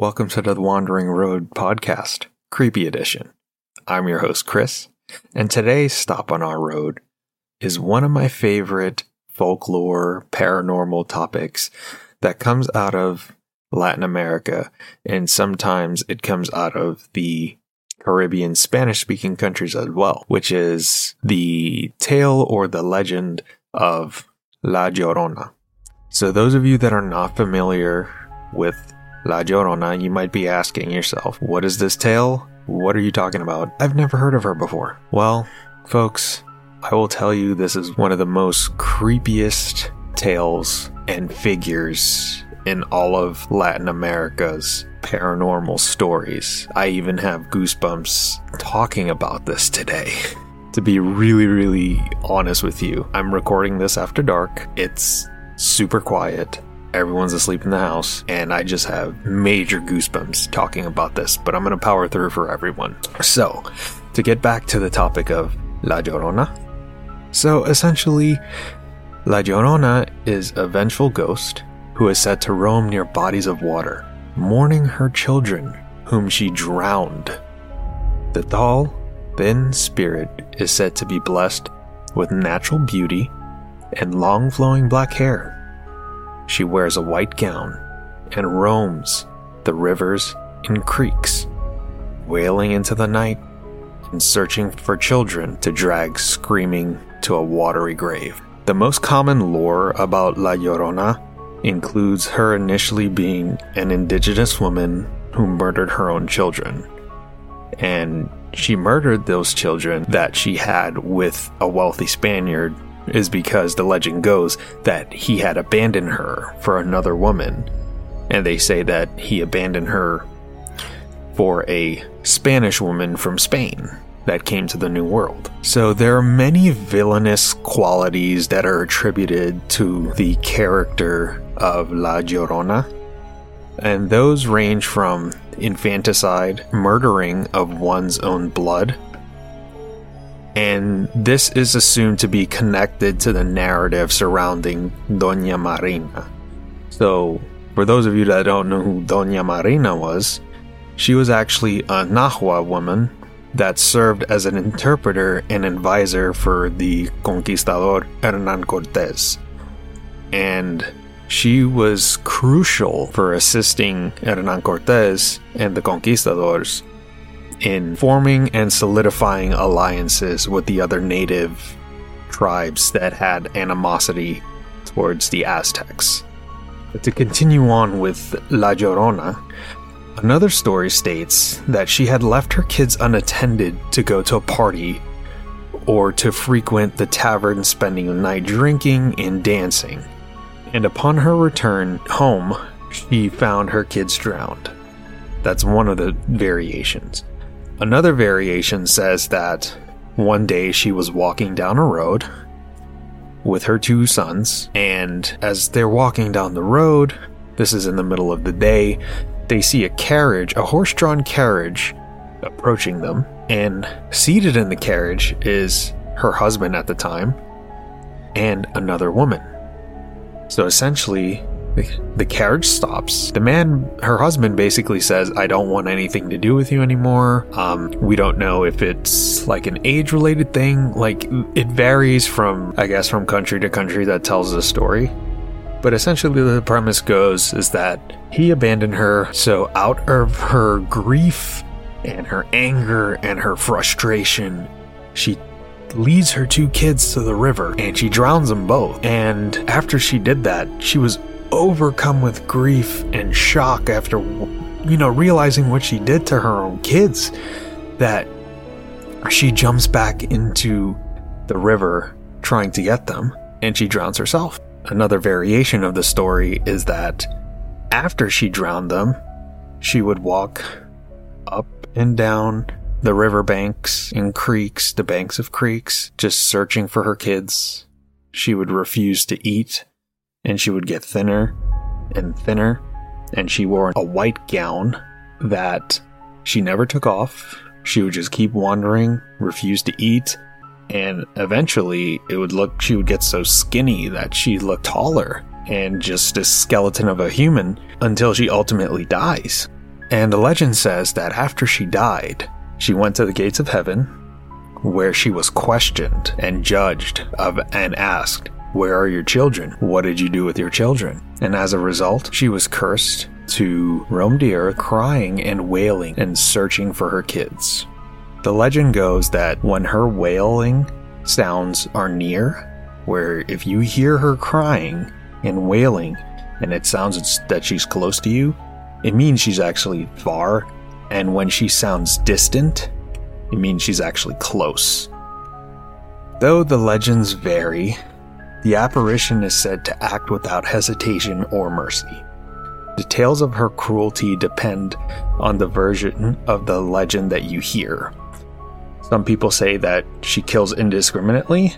Welcome to the Wandering Road podcast, Creepy Edition. I'm your host, Chris, and today's stop on our road is one of my favorite folklore, paranormal topics that comes out of Latin America, and sometimes it comes out of the Caribbean Spanish speaking countries as well, which is the tale or the legend of La Llorona. So, those of you that are not familiar with La Llorona, you might be asking yourself, what is this tale? What are you talking about? I've never heard of her before. Well, folks, I will tell you this is one of the most creepiest tales and figures in all of Latin America's paranormal stories. I even have goosebumps talking about this today. to be really, really honest with you, I'm recording this after dark. It's super quiet everyone's asleep in the house, and I just have major goosebumps talking about this, but I'm gonna power through for everyone. So, to get back to the topic of La Llorona. So, essentially, La Llorona is a vengeful ghost who is said to roam near bodies of water, mourning her children whom she drowned. The tall, thin spirit is said to be blessed with natural beauty and long flowing black hair she wears a white gown and roams the rivers and creeks, wailing into the night and searching for children to drag screaming to a watery grave. The most common lore about La Llorona includes her initially being an indigenous woman who murdered her own children. And she murdered those children that she had with a wealthy Spaniard is because the legend goes that he had abandoned her for another woman. And they say that he abandoned her for a Spanish woman from Spain that came to the New World. So there are many villainous qualities that are attributed to the character of La Llorona. And those range from infanticide, murdering of one's own blood, and this is assumed to be connected to the narrative surrounding Doña Marina. So, for those of you that don't know who Doña Marina was, she was actually a Nahua woman that served as an interpreter and advisor for the conquistador Hernan Cortes. And she was crucial for assisting Hernan Cortes and the conquistadors in forming and solidifying alliances with the other native tribes that had animosity towards the Aztecs. But to continue on with La Llorona, another story states that she had left her kids unattended to go to a party or to frequent the tavern spending the night drinking and dancing. And upon her return home, she found her kids drowned. That's one of the variations. Another variation says that one day she was walking down a road with her two sons, and as they're walking down the road, this is in the middle of the day, they see a carriage, a horse drawn carriage, approaching them, and seated in the carriage is her husband at the time and another woman. So essentially, the carriage stops. The man, her husband, basically says, I don't want anything to do with you anymore. Um, we don't know if it's like an age related thing. Like, it varies from, I guess, from country to country that tells the story. But essentially, the premise goes is that he abandoned her, so out of her grief and her anger and her frustration, she leads her two kids to the river and she drowns them both. And after she did that, she was overcome with grief and shock after, you know, realizing what she did to her own kids, that she jumps back into the river trying to get them and she drowns herself. Another variation of the story is that after she drowned them, she would walk up and down the river banks and creeks, the banks of creeks, just searching for her kids. She would refuse to eat and she would get thinner and thinner. And she wore a white gown that she never took off. She would just keep wandering, refuse to eat, and eventually it would look, she would get so skinny that she looked taller and just a skeleton of a human until she ultimately dies. And the legend says that after she died, she went to the gates of heaven, where she was questioned and judged of and asked, Where are your children? What did you do with your children? And as a result, she was cursed to roam the earth crying and wailing and searching for her kids. The legend goes that when her wailing sounds are near, where if you hear her crying and wailing and it sounds that she's close to you, it means she's actually far. And when she sounds distant, it means she's actually close. Though the legends vary, the apparition is said to act without hesitation or mercy. Details of her cruelty depend on the version of the legend that you hear. Some people say that she kills indiscriminately,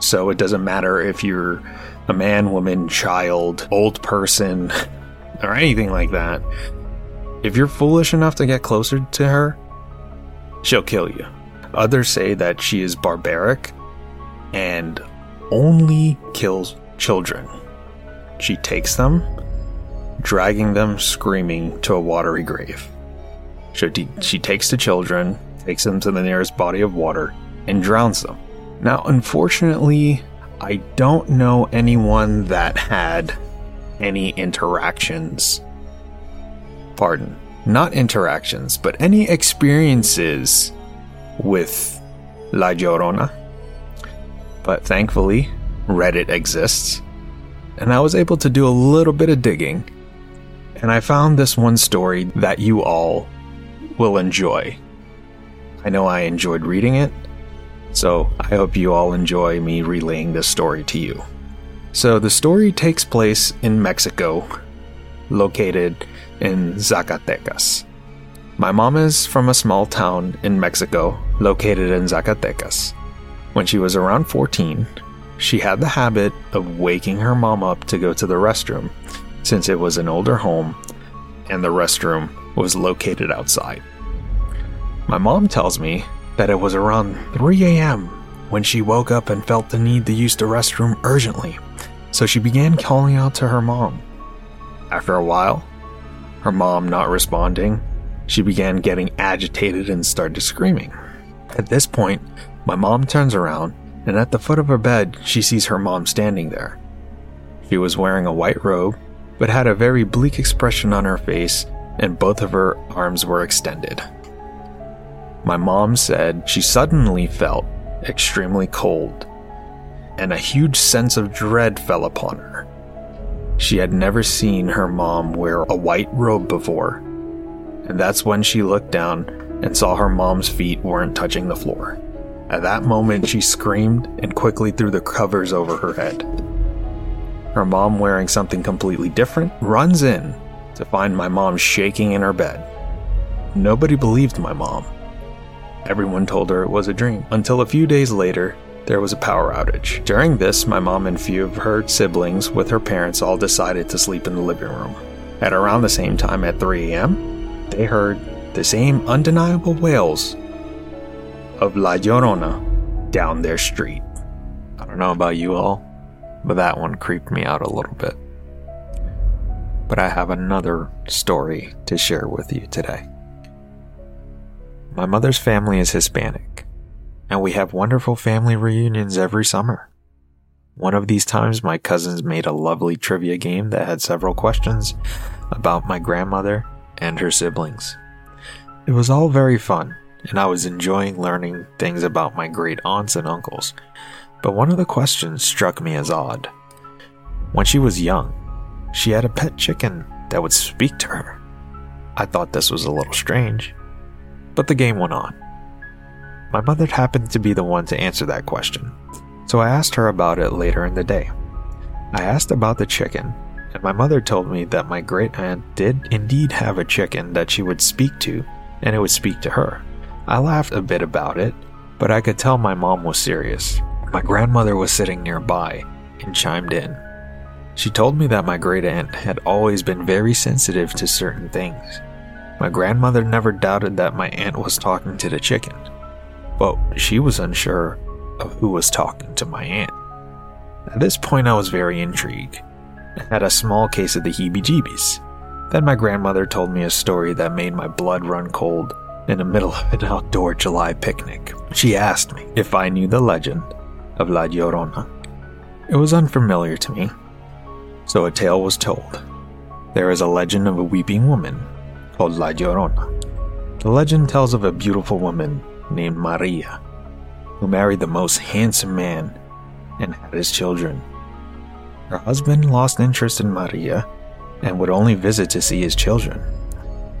so it doesn't matter if you're a man, woman, child, old person, or anything like that. If you're foolish enough to get closer to her, she'll kill you. Others say that she is barbaric and only kills children. She takes them, dragging them screaming to a watery grave. She, she takes the children, takes them to the nearest body of water, and drowns them. Now, unfortunately, I don't know anyone that had any interactions. Pardon, not interactions, but any experiences with La Llorona. But thankfully, Reddit exists, and I was able to do a little bit of digging, and I found this one story that you all will enjoy. I know I enjoyed reading it, so I hope you all enjoy me relaying this story to you. So the story takes place in Mexico, located in Zacatecas. My mom is from a small town in Mexico located in Zacatecas. When she was around 14, she had the habit of waking her mom up to go to the restroom, since it was an older home and the restroom was located outside. My mom tells me that it was around 3 a.m. when she woke up and felt the need to use the restroom urgently, so she began calling out to her mom. After a while, her mom not responding, she began getting agitated and started screaming. At this point, my mom turns around, and at the foot of her bed, she sees her mom standing there. She was wearing a white robe, but had a very bleak expression on her face, and both of her arms were extended. My mom said she suddenly felt extremely cold, and a huge sense of dread fell upon her. She had never seen her mom wear a white robe before, and that's when she looked down and saw her mom's feet weren't touching the floor. At that moment, she screamed and quickly threw the covers over her head. Her mom, wearing something completely different, runs in to find my mom shaking in her bed. Nobody believed my mom. Everyone told her it was a dream. Until a few days later, there was a power outage. During this, my mom and few of her siblings, with her parents, all decided to sleep in the living room. At around the same time at 3 a.m., they heard the same undeniable wails of La Llorona down their street. I don't know about you all, but that one creeped me out a little bit. But I have another story to share with you today. My mother's family is Hispanic, and we have wonderful family reunions every summer. One of these times, my cousins made a lovely trivia game that had several questions about my grandmother and her siblings. It was all very fun, and I was enjoying learning things about my great aunts and uncles. But one of the questions struck me as odd. When she was young, she had a pet chicken that would speak to her. I thought this was a little strange, but the game went on. My mother happened to be the one to answer that question, so I asked her about it later in the day. I asked about the chicken, and my mother told me that my great aunt did indeed have a chicken that she would speak to, and it would speak to her. I laughed a bit about it, but I could tell my mom was serious. My grandmother was sitting nearby and chimed in. She told me that my great aunt had always been very sensitive to certain things, my grandmother never doubted that my aunt was talking to the chicken, but she was unsure of who was talking to my aunt. At this point, I was very intrigued and had a small case of the heebie jeebies. Then my grandmother told me a story that made my blood run cold in the middle of an outdoor July picnic. She asked me if I knew the legend of La Llorona. It was unfamiliar to me, so a tale was told. There is a legend of a weeping woman called La Llorona. The legend tells of a beautiful woman named Maria, who married the most handsome man and had his children. Her husband lost interest in Maria and would only visit to see his children.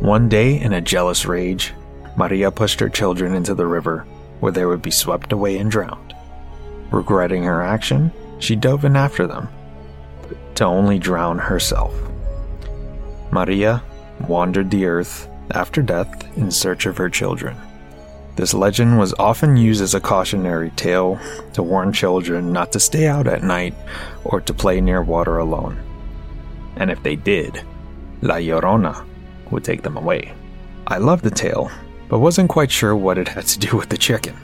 One day, in a jealous rage, Maria pushed her children into the river, where they would be swept away and drowned. Regretting her action, she dove in after them, to only drown herself. Maria wandered the earth after death in search of her children. This legend was often used as a cautionary tale to warn children not to stay out at night or to play near water alone. And if they did, La Llorona would take them away. I love the tale, but wasn't quite sure what it had to do with the chicken.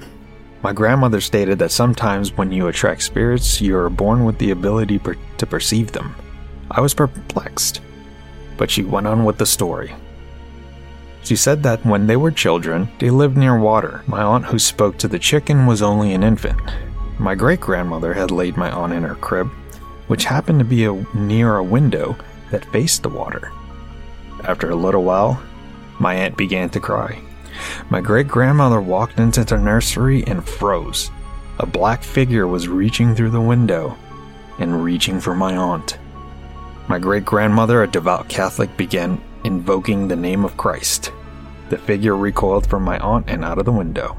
My grandmother stated that sometimes when you attract spirits, you are born with the ability per- to perceive them. I was perplexed, but she went on with the story. She said that when they were children, they lived near water. My aunt who spoke to the chicken was only an infant. My great grandmother had laid my aunt in her crib, which happened to be a, near a window that faced the water. After a little while, my aunt began to cry. My great grandmother walked into the nursery and froze. A black figure was reaching through the window and reaching for my aunt. My great grandmother, a devout Catholic, began invoking the name of Christ. The figure recoiled from my aunt and out of the window.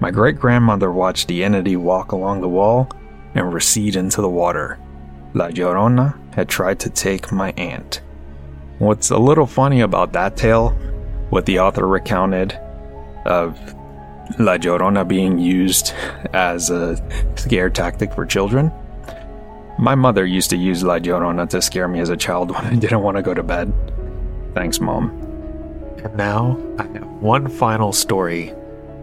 My great grandmother watched the entity walk along the wall and recede into the water. La Llorona had tried to take my aunt. What's a little funny about that tale, what the author recounted of La Llorona being used as a scare tactic for children. My mother used to use La Llorona to scare me as a child when I didn't want to go to bed. Thanks, Mom. And now I have one final story.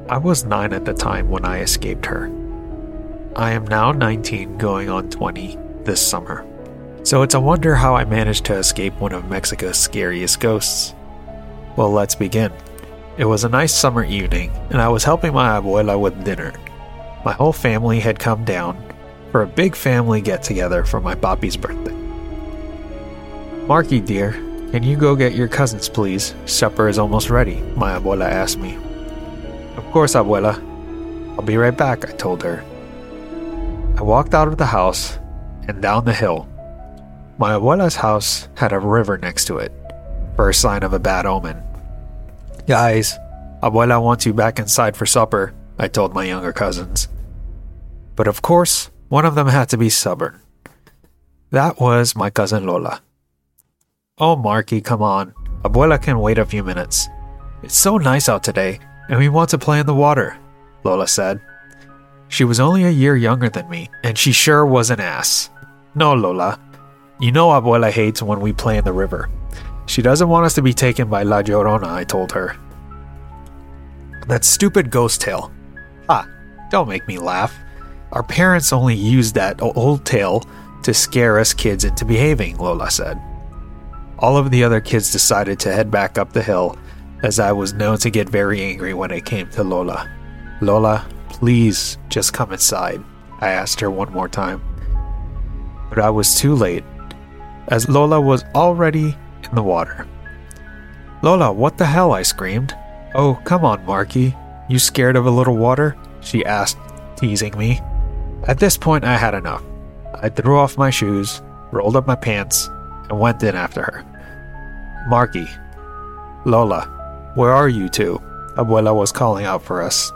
I was 9 at the time when I escaped her. I am now 19, going on 20 this summer. So it's a wonder how I managed to escape one of Mexico's scariest ghosts. Well, let's begin. It was a nice summer evening, and I was helping my abuela with dinner. My whole family had come down for a big family get together for my papi's birthday. Marky, dear, can you go get your cousins, please? Supper is almost ready, my abuela asked me. Of course, abuela. I'll be right back, I told her. I walked out of the house and down the hill. My abuela's house had a river next to it, first sign of a bad omen. Guys, abuela wants you back inside for supper, I told my younger cousins. But of course, one of them had to be stubborn. That was my cousin Lola. Oh, Marky, come on. Abuela can wait a few minutes. It's so nice out today, and we want to play in the water, Lola said. She was only a year younger than me, and she sure was an ass. No, Lola. You know Abuela hates when we play in the river. She doesn't want us to be taken by La Llorona, I told her. That stupid ghost tale. Ah, don't make me laugh. Our parents only used that old tale to scare us kids into behaving, Lola said. All of the other kids decided to head back up the hill, as I was known to get very angry when it came to Lola. Lola, please just come inside, I asked her one more time. But I was too late, as Lola was already in the water. Lola, what the hell? I screamed. Oh, come on, Marky. You scared of a little water? She asked, teasing me. At this point, I had enough. I threw off my shoes, rolled up my pants, and went in after her. Marky, Lola, where are you two? Abuela was calling out for us.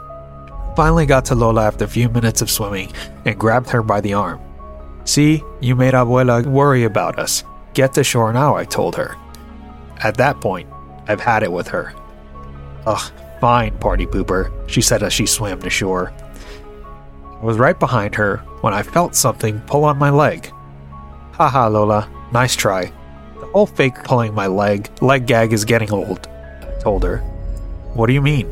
Finally got to Lola after a few minutes of swimming and grabbed her by the arm. See, you made Abuela worry about us. Get to shore now, I told her. At that point, I've had it with her. Ugh, fine, party pooper, she said as she swam to shore. I was right behind her when I felt something pull on my leg. Haha, Lola, Nice try. The whole fake pulling my leg, leg gag is getting old, I told her. What do you mean?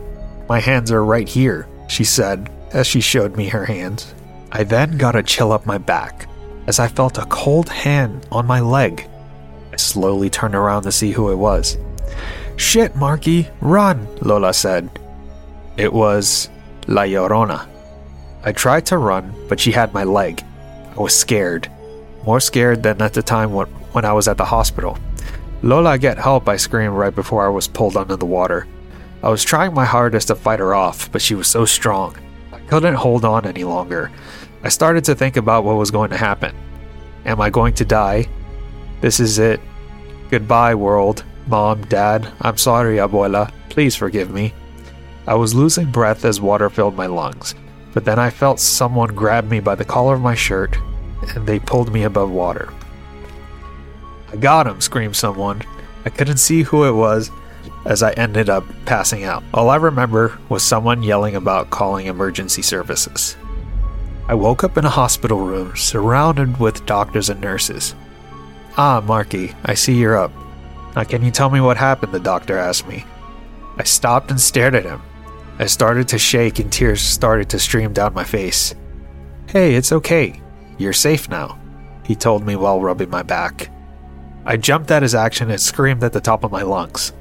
My hands are right here, she said as she showed me her hands. I then got a chill up my back as I felt a cold hand on my leg. Slowly turned around to see who it was. Shit, Marky, run, Lola said. It was La Llorona. I tried to run, but she had my leg. I was scared. More scared than at the time when, when I was at the hospital. Lola, get help, I screamed right before I was pulled under the water. I was trying my hardest to fight her off, but she was so strong. I couldn't hold on any longer. I started to think about what was going to happen. Am I going to die? This is it. Goodbye, world. Mom, Dad, I'm sorry, Abuela. Please forgive me. I was losing breath as water filled my lungs, but then I felt someone grab me by the collar of my shirt and they pulled me above water. I got him, screamed someone. I couldn't see who it was as I ended up passing out. All I remember was someone yelling about calling emergency services. I woke up in a hospital room surrounded with doctors and nurses. Ah, Marky, I see you're up. Now, can you tell me what happened? The doctor asked me. I stopped and stared at him. I started to shake and tears started to stream down my face. Hey, it's okay. You're safe now, he told me while rubbing my back. I jumped at his action and screamed at the top of my lungs.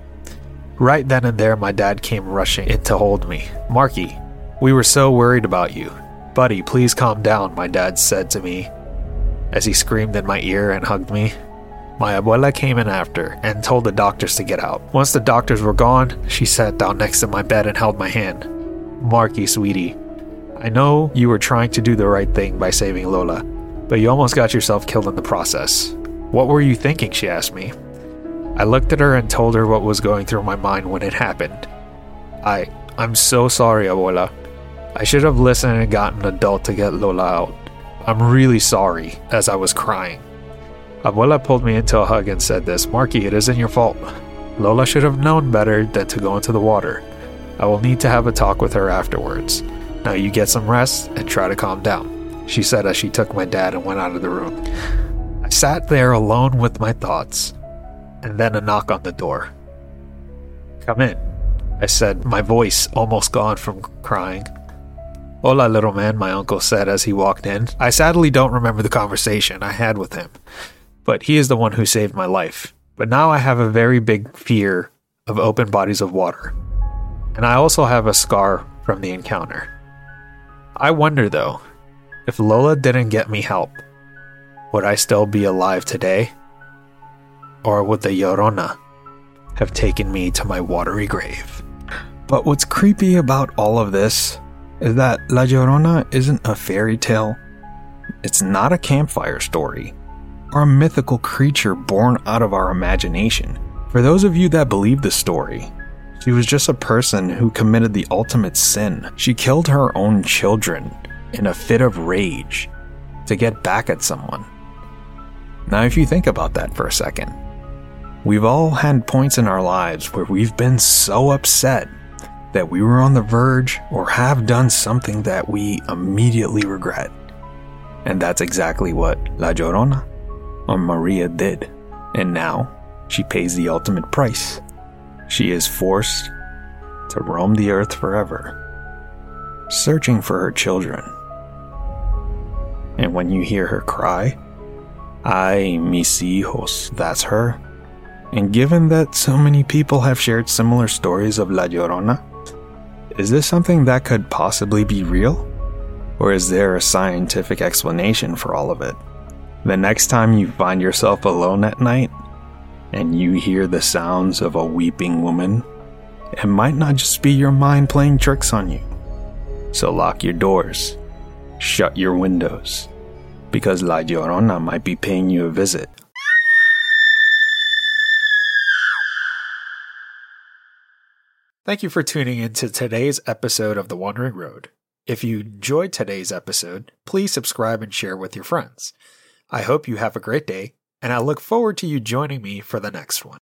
Right then and there, my dad came rushing in to hold me. Marky, we were so worried about you. Buddy, please calm down, my dad said to me as he screamed in my ear and hugged me. My abuela came in after and told the doctors to get out. Once the doctors were gone, she sat down next to my bed and held my hand. Marky, sweetie, I know you were trying to do the right thing by saving Lola, but you almost got yourself killed in the process. What were you thinking? She asked me. I looked at her and told her what was going through my mind when it happened. I. I'm so sorry, Abuela. I should have listened and gotten an adult to get Lola out. I'm really sorry, as I was crying. Abuela pulled me into a hug and said this Marky, it isn't your fault. Lola should have known better than to go into the water. I will need to have a talk with her afterwards. Now you get some rest and try to calm down, she said as she took my dad and went out of the room. I sat there alone with my thoughts, and then a knock on the door. Come in, I said, my voice almost gone from crying. Hola, little man, my uncle said as he walked in. I sadly don't remember the conversation I had with him but he is the one who saved my life. But now I have a very big fear of open bodies of water. And I also have a scar from the encounter. I wonder though, if Lola didn't get me help, would I still be alive today? Or would the Llorona have taken me to my watery grave? But what's creepy about all of this is that La Llorona isn't a fairy tale. It's not a campfire story or a mythical creature born out of our imagination. For those of you that believe the story, she was just a person who committed the ultimate sin. She killed her own children in a fit of rage to get back at someone. Now, if you think about that for a second, we've all had points in our lives where we've been so upset that we were on the verge or have done something that we immediately regret. And that's exactly what La Llorona or Maria did, and now she pays the ultimate price. She is forced to roam the earth forever, searching for her children. And when you hear her cry, Ay, mis hijos, that's her. And given that so many people have shared similar stories of La Llorona, is this something that could possibly be real? Or is there a scientific explanation for all of it? The next time you find yourself alone at night and you hear the sounds of a weeping woman, it might not just be your mind playing tricks on you. So lock your doors, shut your windows, because La Llorona might be paying you a visit. Thank you for tuning in to today's episode of The Wandering Road. If you enjoyed today's episode, please subscribe and share with your friends. I hope you have a great day, and I look forward to you joining me for the next one.